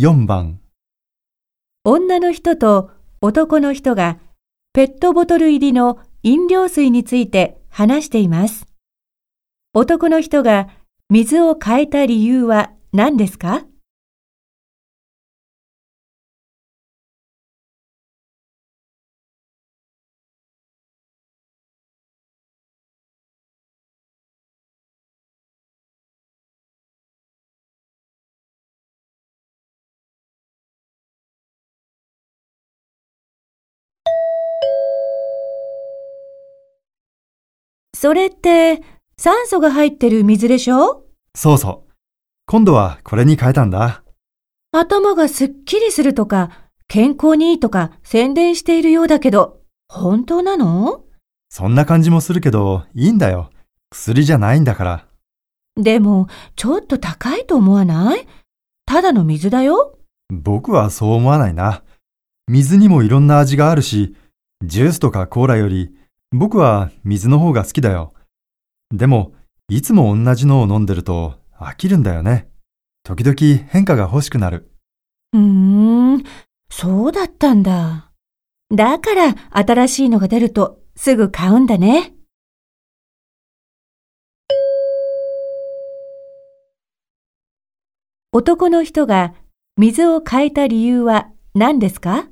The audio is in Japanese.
4番、女の人と男の人がペットボトル入りの飲料水について話しています。男の人が水を変えた理由は何ですか？それって酸素が入ってる水でしょ？そうそう。今度はこれに変えたんだ。頭がすっきりするとか、健康にいいとか宣伝しているようだけど、本当なの？そんな感じもするけど、いいんだよ。薬じゃないんだから。でも、ちょっと高いと思わない？ただの水だよ。僕はそう思わないな。水にもいろんな味があるし、ジュースとかコーラより、僕は水の方が好きだよ。でも、いつも同じのを飲んでると飽きるんだよね。時々変化が欲しくなる。うーん、そうだったんだ。だから新しいのが出るとすぐ買うんだね。男の人が水を変えた理由は何ですか？